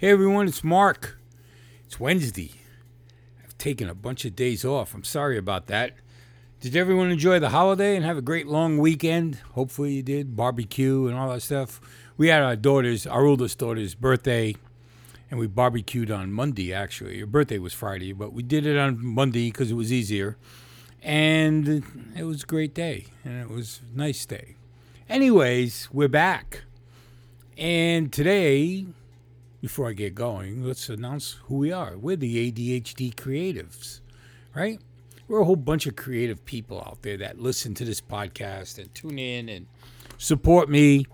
Hey everyone, it's Mark. It's Wednesday. I've taken a bunch of days off. I'm sorry about that. Did everyone enjoy the holiday and have a great long weekend? Hopefully you did. Barbecue and all that stuff. We had our daughter's, our oldest daughter's birthday, and we barbecued on Monday actually. Her birthday was Friday, but we did it on Monday because it was easier. And it was a great day, and it was a nice day. Anyways, we're back. And today, before I get going, let's announce who we are. We're the ADHD Creatives, right? We're a whole bunch of creative people out there that listen to this podcast and tune in and support me,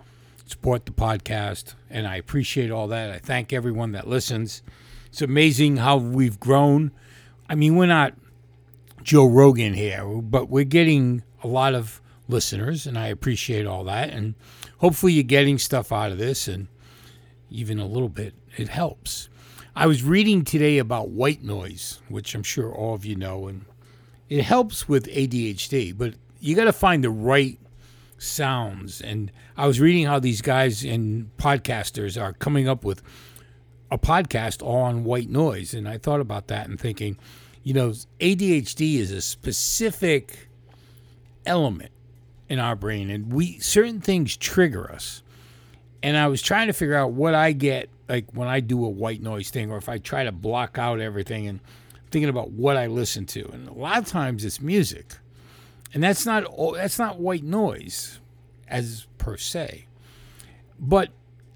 support the podcast. And I appreciate all that. I thank everyone that listens. It's amazing how we've grown. I mean, we're not Joe Rogan here, but we're getting a lot of listeners, and I appreciate all that. And hopefully, you're getting stuff out of this, and even a little bit, it helps. I was reading today about white noise, which I'm sure all of you know, and it helps with ADHD, but you got to find the right sounds. And I was reading how these guys and podcasters are coming up with a podcast on white noise, and I thought about that and thinking, you know, ADHD is a specific element in our brain, and we certain things trigger us. And I was trying to figure out what I get like when I do a white noise thing, or if I try to block out everything, and thinking about what I listen to. And a lot of times it's music, and that's not that's not white noise, as per se. But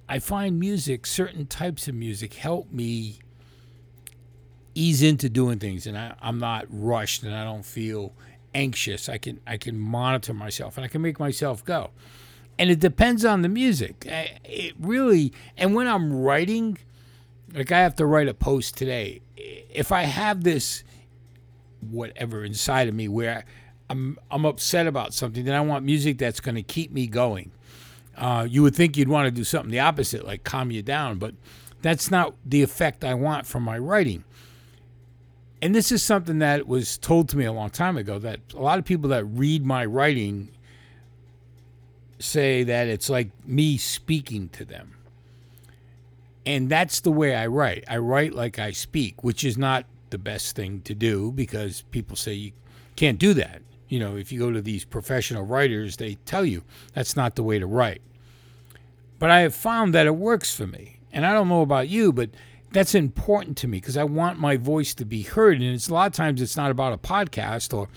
I find music, certain types of music, help me ease into doing things and I, I'm not rushed and I don't feel anxious. I can I can monitor myself and I can make myself go. And it depends on the music. It really and when I'm writing, like I have to write a post today. If I have this whatever inside of me where I'm I'm upset about something, then I want music that's going to keep me going. Uh, you would think you'd want to do something the opposite, like calm you down, but that's not the effect I want from my writing and this is something that was told to me a long time ago that a lot of people that read my writing say that it's like me speaking to them. And that's the way I write. I write like I speak, which is not the best thing to do because people say you can't do that. You know, if you go to these professional writers, they tell you that's not the way to write. But I have found that it works for me. And I don't know about you, but that's important to me because I want my voice to be heard. And it's a lot of times it's not about a podcast or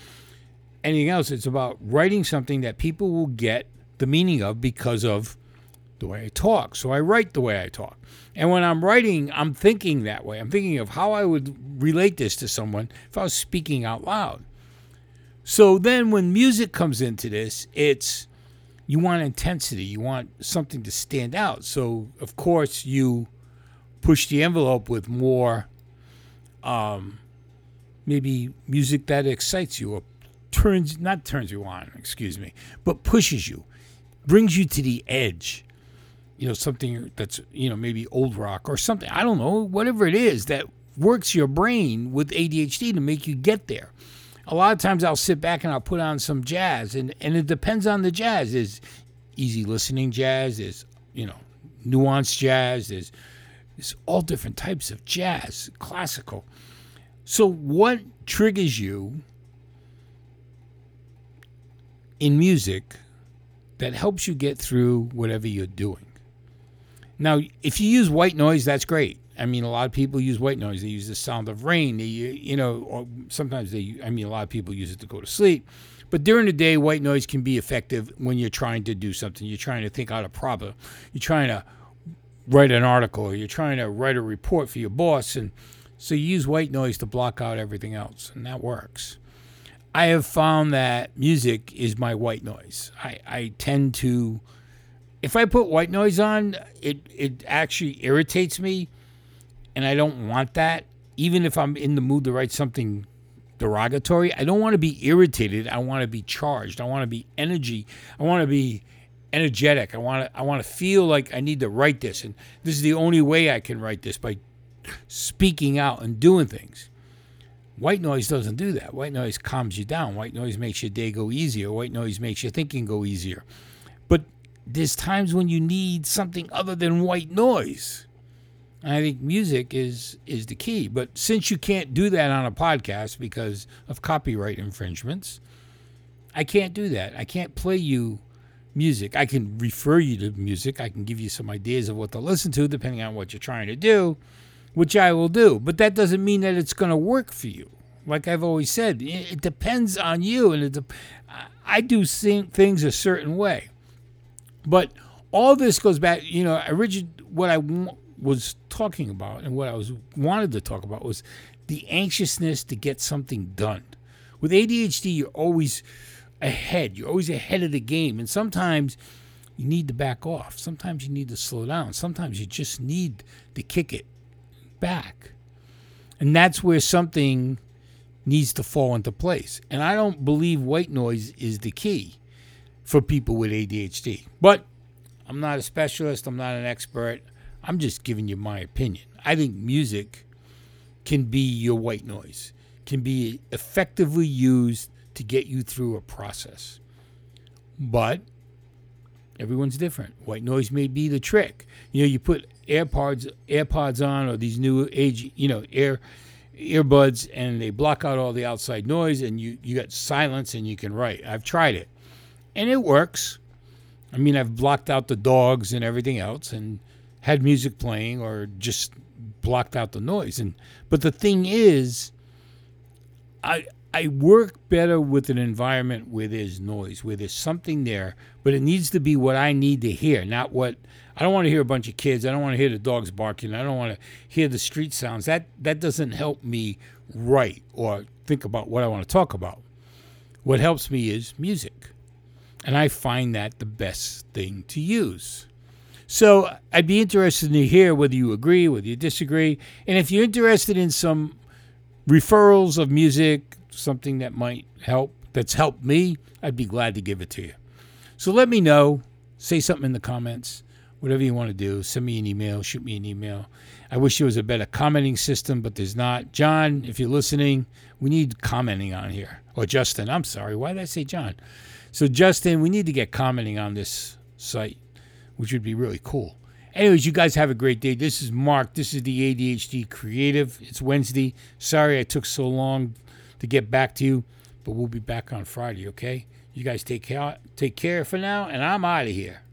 anything else. It's about writing something that people will get the meaning of because of the way I talk. So I write the way I talk. And when I'm writing, I'm thinking that way. I'm thinking of how I would relate this to someone if I was speaking out loud. So then when music comes into this, it's you want intensity, you want something to stand out. So of course you push the envelope with more um, maybe music that excites you or turns not turns you on excuse me but pushes you brings you to the edge you know something that's you know maybe old rock or something i don't know whatever it is that works your brain with adhd to make you get there a lot of times i'll sit back and i'll put on some jazz and and it depends on the jazz there's easy listening jazz there's you know nuanced jazz there's there's all different types of jazz, classical. So, what triggers you in music that helps you get through whatever you're doing? Now, if you use white noise, that's great. I mean, a lot of people use white noise. They use the sound of rain. They, you know, or sometimes they. I mean, a lot of people use it to go to sleep. But during the day, white noise can be effective when you're trying to do something. You're trying to think out a problem. You're trying to write an article or you're trying to write a report for your boss and so you use white noise to block out everything else and that works i have found that music is my white noise. I, I tend to if i put white noise on it, it actually irritates me and i don't want that. Even if i'm in the mood to write something derogatory i don't want to be irritated. I want to be charged. I want to be energy. I want to be energetic. I want to I want to feel like I need to write this, and this is the only way I can write this by speaking out and doing things. White noise doesn't do that. White noise calms you down. White noise makes your day go easier. White noise makes your thinking go easier. But there's times when you need something other than white noise. And I think music is is the key. But since you can't do that on a podcast because of copyright infringements, I can't do that. I can't play you music. I can refer you to music. I can give you some ideas of what to listen to depending on what you're trying to do, which I will do. But that doesn't mean that it's going to work for you. Like I've always said, it depends on you, and I do things a certain way. But all this goes back, you know, originally what I was talking about and what I was wanted to talk about was the anxiousness to get something done. With ADHD, you're always ahead. You're always ahead of the game, and sometimes you need to back off. Sometimes you need to slow down. Sometimes you just need to kick it back. And that's where something needs to fall into place. And I don't believe white noise is the key for people with ADHD. But I'm not a specialist, I'm not an expert. I'm just giving you my opinion. I think music can be your white noise, can be effectively used to get you through a process. But everyone's different. White noise may be the trick. You know, you put AirPods AirPods on or these new age, you know, air earbuds and they block out all the outside noise and you you got silence and you can write. I've tried it. And it works. I mean, I've blocked out the dogs and everything else and had music playing or just blocked out the noise. And but the thing is I I work better with an environment where there's noise, where there's something there, but it needs to be what I need to hear, not what I don't want to hear a bunch of kids. I don't want to hear the dogs barking. I don't want to hear the street sounds. That that doesn't help me write or think about what I want to talk about. What helps me is music. And I find that the best thing to use. So I'd be interested to hear whether you agree, whether you disagree. And if you're interested in some referrals of music, something that might help, that's helped me, I'd be glad to give it to you. So let me know. Say something in the comments. Whatever you want to do, send me an email, shoot me an email. I wish there was a better commenting system, but there's not. John, if you're listening, we need commenting on here. Or Justin, I'm sorry. Why did I say John? So, Justin, we need to get commenting on this site, which would be really cool. Anyways, you guys have a great day. This is Mark. This is the ADHD Creative. It's Wednesday. Sorry I took so long to get back to you, but we'll be back on Friday, okay? You guys take care take care for now, and I'm out of here.